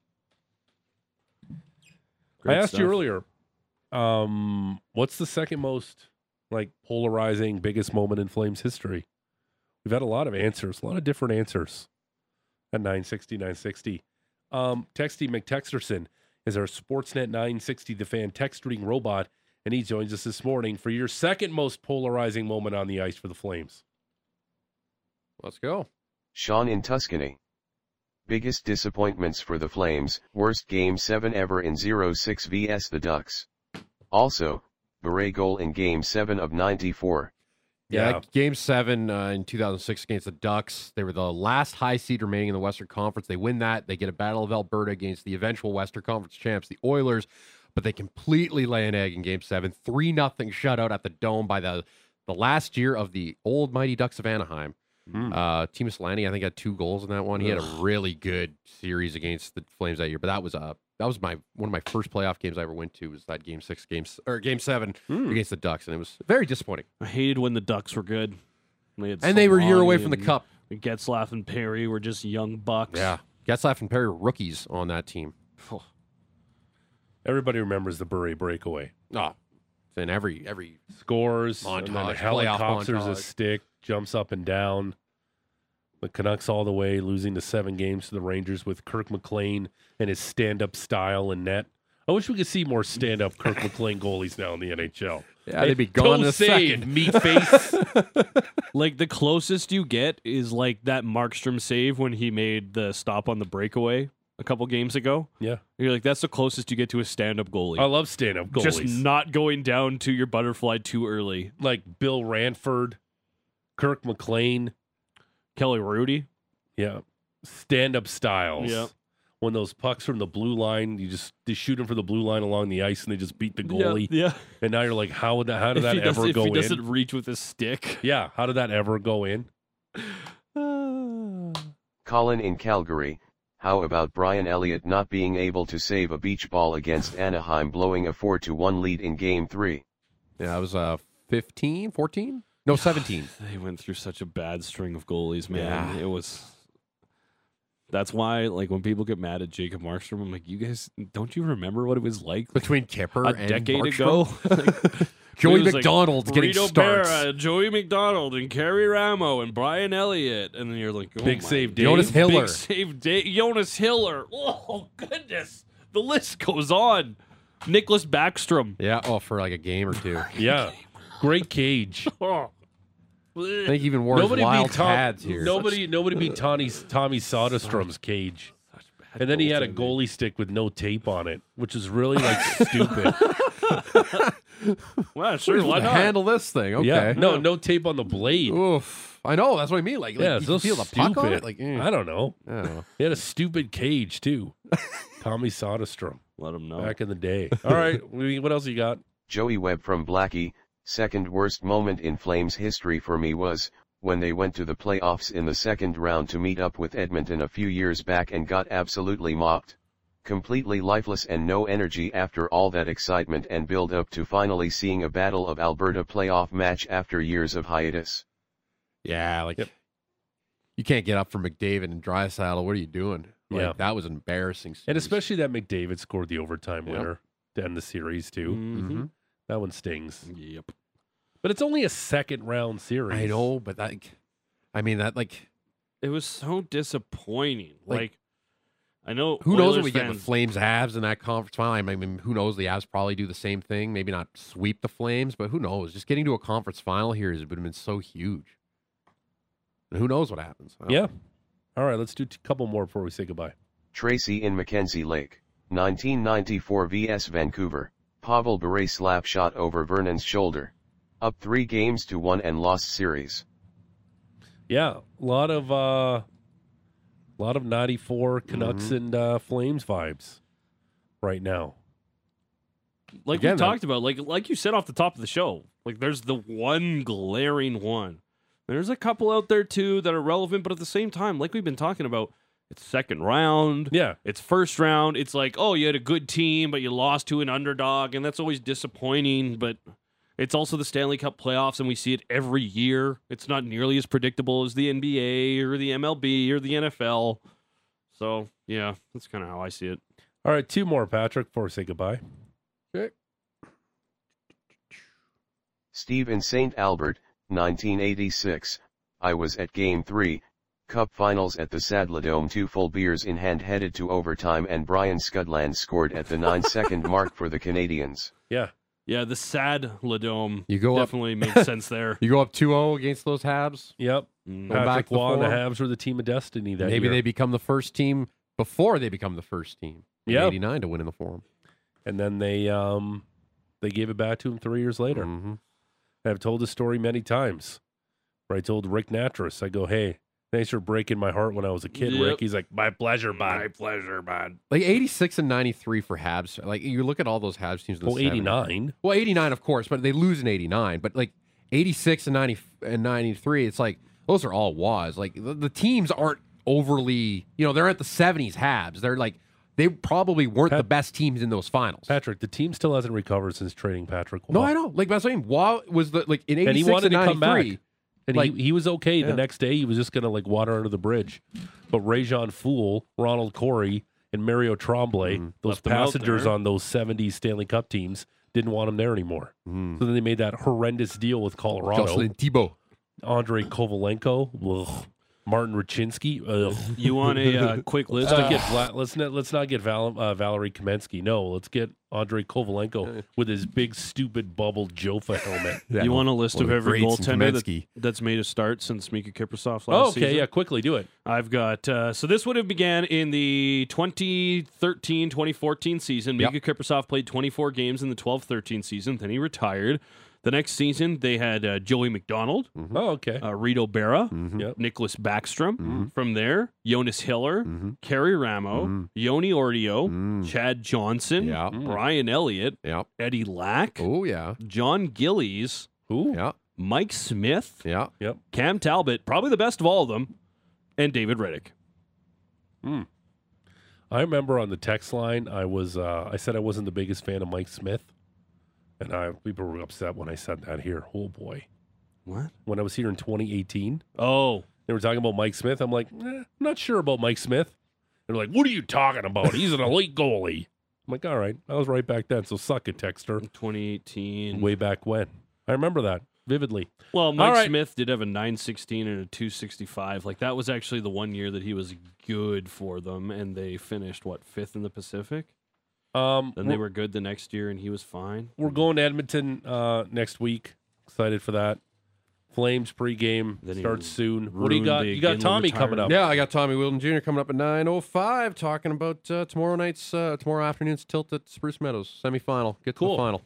C: Great
B: I asked
C: stuff.
B: you earlier, um, what's the second most like polarizing, biggest moment in Flames history? We've had a lot of answers, a lot of different answers at 960, 960. Um, Texty McTexterson is our Sportsnet 960 The Fan text reading robot, and he joins us this morning for your second most polarizing moment on the ice for the Flames.
F: Let's go.
H: Sean in Tuscany. Biggest disappointments for the Flames, worst game 7 ever in 06 vs the Ducks. Also, Bure goal in game 7 of 94.
F: Yeah,
B: Yeah.
F: game seven uh, in 2006 against the Ducks. They were the last high seed remaining in the Western Conference. They win that. They get a Battle of Alberta against the eventual Western Conference champs, the Oilers, but they completely lay an egg in game seven. 3 nothing shutout at the Dome by the, the last year of the old Mighty Ducks of Anaheim.
B: Mm.
F: Uh, Teemu Selanne, I think, had two goals in that one. He had a really good series against the Flames that year, but that was uh, that was my one of my first playoff games I ever went to was that game six, games or game seven
B: Hmm.
F: against the Ducks, and it was very disappointing.
C: I hated when the Ducks were good. They
F: And they were a year away from the cup.
C: Getzlaf and Perry were just young bucks.
F: Yeah. Getzlaf and Perry were rookies on that team.
B: Everybody remembers the Bure breakaway.
F: Oh, in every every
B: scores, and then a
F: Montage,
B: helicopters a stick, jumps up and down. The Canucks all the way, losing the seven games to the Rangers with Kirk McLean and his stand-up style and net. I wish we could see more stand-up Kirk [LAUGHS] McLean goalies now in the NHL.
F: Yeah, they'd be gone in a second.
B: meat face. [LAUGHS]
C: Like the closest you get is like that Markstrom save when he made the stop on the breakaway a couple games ago.
B: yeah,
C: You're like, that's the closest you get to a stand-up goalie.
B: I love stand-up goalies.
C: Just not going down to your butterfly too early.
B: like Bill Ranford, Kirk McLean.
C: Kelly Hrudey.
B: Yeah, stand-up styles.
C: Yeah.
B: When those pucks from the blue line, you just they shoot them for the blue line along the ice, and they just beat the goalie.
C: Yeah.
B: And now you're like, how would that? How did
C: If
B: that
C: he, does,
B: ever
C: if
B: go
C: he
B: in?
C: doesn't reach with his stick. [LAUGHS]
B: Yeah, how did that ever go in? [SIGHS]
H: Colin in Calgary. How about Brian Elliott not being able to save a beach ball against Anaheim blowing a 4 to 1 lead in game 3?
F: Yeah, I was uh 15, 14? No, [SIGHS] 17.
C: They went through such a bad string of goalies, man.
F: Yeah.
C: It was. That's why, like, when people get mad at Jacob Markstrom, I'm like, you guys, don't you remember what it was like
F: Between Kipper
C: a
F: and
C: decade
F: Markstrom.
C: ago? [LAUGHS] Like, [LAUGHS]
F: Joey
C: was like
F: McDonald's getting
C: Reto
F: starts.
C: Berra, Joey McDonald, and Karri Ramo, and Brian Elliott, and then you're like, oh
B: Big save, Dave.
F: Jonas Hiller.
C: Big save, Dave. Jonas Hiller. [LAUGHS] Oh goodness, the list goes on. Niklas Backstrom.
F: Yeah, oh, for like a game or two.
B: Yeah, great cage. [LAUGHS]
C: Oh.
F: think even worse
B: nobody
F: wild
B: beat Tom,
F: Tads here.
B: Nobody, nobody beat Tommy Tommy Soderstrom's cage. And then he had a goalie stick with no tape on it, which is really like [LAUGHS] stupid.
C: Well, sure, why not?
F: handle this thing? Okay.
B: Yeah, no, no tape on the blade.
F: Oof. I know. That's what I mean. Like, like
B: yeah,
F: you
B: so
F: feel the puck on
B: stupid.
F: it. Like, eh.
B: I don't know.
F: I don't know.
B: He had a stupid cage too. [LAUGHS] Tommy Soderstrom
C: Let him know.
B: back in the day. All right, what else you got?
H: Joey Webb from Blackie, second worst moment in Flames history for me was, when they went to the playoffs in the second round to meet up with Edmonton a few years back and got absolutely mopped. Completely lifeless and no energy after all that excitement and build up to finally seeing a Battle of Alberta playoff match after years of hiatus.
F: Yeah, like
B: Yep.
F: you can't get up for McDavid and Draisaitl. What are you doing? Like,
B: Yeah.
F: that was embarrassing.
B: And especially that McDavid scored the overtime
F: Yep.
B: winner to end the series too.
C: Mhm.
B: That one stings.
C: Yep.
B: But it's only a second round series.
F: I know, but like, I mean that like,
C: It was so disappointing. Like,
F: Like,
C: I know
F: who knows
C: Oilers
F: what we get the Flames Avs in that conference final? I mean, who knows? The Avs probably do the same thing. Maybe not sweep the Flames, but who knows? Just getting to a conference final here has been, been so huge. And who knows what happens? I don't
B: Yeah. All right, let's do a couple more before we say goodbye.
H: Tracy in Mackenzie Lake, 1994 vs Vancouver, Pavel Bure slap shot over Vernon's shoulder. Up three games to one and lost series.
B: Yeah, a lot of uh a lot of 94 Canucks
F: Mm-hmm.
B: and uh Flames vibes right now.
C: like
F: Again,
C: we talked about, like like you said off the top of the show, like there's the one glaring one. There's a couple out there too that are relevant, but at the same time, like we've been talking about, it's second round.
B: Yeah.
C: It's first round. It's like, oh, you had a good team, but you lost to an underdog, and that's always disappointing. But it's also the Stanley Cup playoffs, and we see it every year. It's not nearly as predictable as the NBA or the MLB or the NFL. So yeah, that's kind of how I see it.
B: All right, two more, Patrick, before we say goodbye.
H: Steve in St. Albert, 1986. I was at Game 3, Cup Finals at the Sadler two full beers in hand headed to overtime and Brian Skrudland scored at the 9 second [LAUGHS] mark for the Canadiens.
B: Yeah.
C: Yeah, the sad Ladome
F: You go up-
C: definitely makes sense there. [LAUGHS]
F: You go up 2-0 against those Habs.
B: Yep.
C: Mm.
F: Go back
B: Patrick
F: to the
B: Waugh and the. Habs were the team of destiny that
F: Maybe
B: year.
F: they become the first team before they become the first team. in
B: Yeah.
F: 89 to win in the Forum.
B: and then they um they gave it back to him 3 years later.
F: Mhm.
B: I've told the story many times. Where I told Rick Nattress, I go, "Hey, thanks for breaking my heart when I was a kid,
C: Yep.
B: Rick." He's like, "My pleasure, bud.
C: My pleasure, bud.
F: Like 86 and 93 for Habs. Like you look at all those Habs teams in the
B: Well,
F: 70s.
B: 89.
F: Well, 89 of course, but they lose in 89, but like 86 and 90 and 93, it's like those are all was. Like the, the teams aren't overly, you know, they're at the 70s Habs. They're like they probably weren't
B: Pat-
F: the best teams in those finals.
B: Patrick, the team still hasn't recovered since trading Patrick.
F: no, I know. Like that's what I'm saying. Waugh was the like in 86
B: and he wanted to come
F: 93.
B: back. And
F: like-
B: he, he was okay.
F: Yeah.
B: The next day, he was just going to like water under the bridge. But Réjean Houle, Ronald Corey, and Mario Tremblay,
F: Mm-hmm.
B: those
C: Left
B: passengers on those 70s Stanley Cup teams, didn't want him there anymore.
F: Mm.
B: So then they made that horrendous deal with Colorado.
F: Jocelyn Thibault.
B: Andrei Kovalenko, ugh, Martin Rucinsky. Ugh. [LAUGHS]
C: You want a uh, [LAUGHS] quick list?
B: Let's not get Vla- let's not let's not get Val- uh, Valeri Kamensky. No, let's get Andrei Kovalenko with his big stupid bubble Jofa helmet. [LAUGHS]
C: You want a list
F: Well,
C: of
F: the
C: every
F: greats in
C: goaltender that,
F: Kamensky.
C: that's made a start since Miikka Kiprusoff last
B: Oh, okay,
C: season?
B: yeah, quickly do it.
C: I've got uh, so this would have began in the 2013-2014 season.
F: Yep.
C: Miikka Kiprusoff played 24 games in the 12-13 season. Then he retired. The next season they had uh, Joey McDonald, mm-hmm.
B: Oh, okay.
C: uh, Reto Berra, mm-hmm.
B: Yep.
C: Niklas Backstrom. Mm-hmm. From there, Jonas Hiller, Karri Ramo, Joni Ortio, mm. Chad Johnson,
F: Yeah. Mm.
C: Brian Elliott,
F: Yeah.
C: Eddie Lack,
F: Oh yeah.
C: Jon Gillies,
B: Who?
F: Yeah.
C: Mike Smith,
F: Yeah.
B: Yep.
C: Cam Talbot, probably the best of all of them, and David Rittich. Hmm.
B: I remember on the text line, I was uh, I said I wasn't the biggest fan of Mike Smith, and I people were upset when I said that here. Oh boy,
C: What?
B: when I was here in 2018,
C: Oh,
B: they were talking about Mike Smith. I'm like, eh, I'm not sure about Mike Smith. They're like, what are you talking about? He's an elite goalie. I'm like, all right, I was right back then. So suck it, Texter.
C: 2018.
B: Way back when, I remember that vividly.
C: Well, Mike
B: right.
C: Smith did have a 916 and a 265. Like that was actually the one year that he was good for them, and they finished what fifth in the Pacific.
B: Um,
C: Then they were good the next year, and he was fine.
B: We're going to Edmonton uh, next week. Excited for that. Flames pregame
C: Then
B: starts soon. What do you got? You got
C: Ginla
B: Tommy coming up.
F: Yeah, I got Tommy Wilden Jr. coming up at 9.05 talking about uh, tomorrow night's, uh, tomorrow afternoon's tilt at Spruce Meadows semifinal. Get to
B: Cool.
F: the final.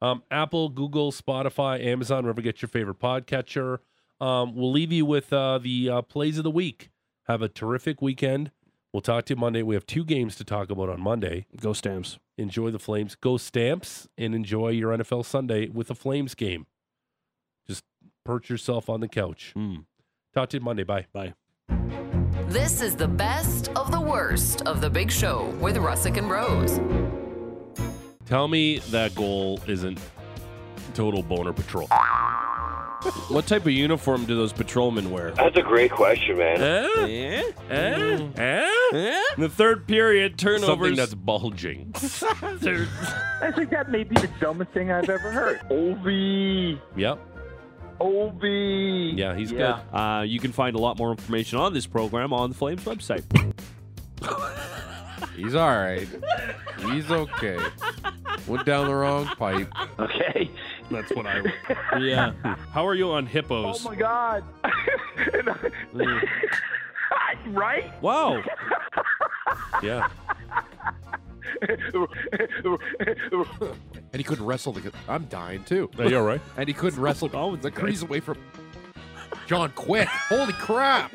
B: Um, Apple, Google, Spotify, Amazon, wherever you get your favorite podcatcher. Um, we'll leave you with uh, the uh, plays of the week. Have a terrific weekend. We'll talk to you Monday. We have two games to talk about on Monday.
C: Go Stamps.
B: Enjoy the Flames. Go Stamps and enjoy your NFL Sunday with a Flames game. Just perch yourself on the couch.
C: Mm.
B: Talk to you Monday. Bye.
C: Bye.
I: This is the best of the worst of the big show with Russick and Rose.
B: Tell me that goal isn't total boner patrol.
C: What type of uniform do those patrolmen wear?
J: That's a great question, man.
B: Eh?
C: Eh?
B: Eh? Eh?
C: In the third period, turnovers.
B: Something that's bulging. [LAUGHS]
J: I think that may be the dumbest thing I've ever heard. Ovi,
B: Yep.
J: Ovi.
B: Yeah, he's
J: Yeah.
C: Uh, you can find a lot more information on this program on the Flames website. [LAUGHS]
F: He's all right. He's okay. Went down the wrong pipe.
J: Okay.
B: That's what I. [LAUGHS]
C: Yeah. [LAUGHS] How are you on hippos?
J: Oh my God. I- [LAUGHS] right?
C: Wow.
B: Yeah.
F: And he couldn't wrestle. The, I'm dying too.
B: Are you all right?
F: And he couldn't wrestle
C: Oh,
F: the crease away from John Quick. Holy crap.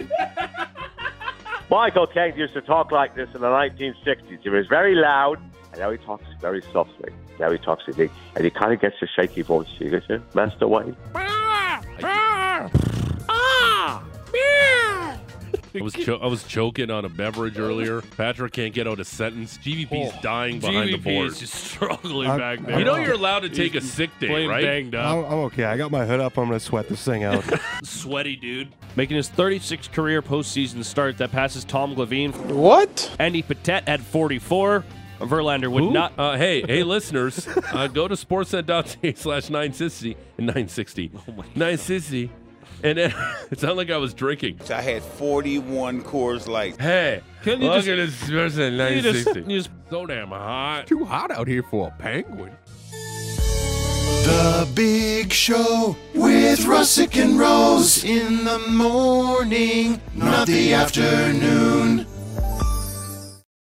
J: Michael Kent used to talk like this in the 1960s. He was very loud, and now he talks very softly. Now he talks big, and he kind of gets a shaky voice. You get it? Master Wayne?
B: I was cho- I was choking on a beverage earlier. Patrick can't get out a sentence. GVP's oh, dying behind the
C: GVP
B: board.
C: is just struggling
G: I'm-
C: back there.
B: You know you're allowed to take a sick day,
C: playing
B: right?
C: banged up.
G: I'm, I'm okay. I got my hood up. I'm going to sweat this thing out. [LAUGHS]
C: Sweaty dude. Making his 36th career postseason start that passes Tom Glavine.
K: What?
C: Andy Pettitte had 44. Verlander would
B: Who?
C: not.
B: Uh, [LAUGHS] hey, hey, listeners, uh, go to sportsnet.ca [LAUGHS] slash 960 and 960.
C: Oh
B: 960. And then, [LAUGHS] it sounded like I was drinking.
K: I had 41 Coors Lights.
B: Hey,
C: Can you
B: look
C: just-
B: at this Sportsnet
C: you just-
B: 960.
C: you just-
B: so damn hot.
F: Too hot out here for a penguin.
D: The Big Show with Russick and Rose in the morning, not the afternoon.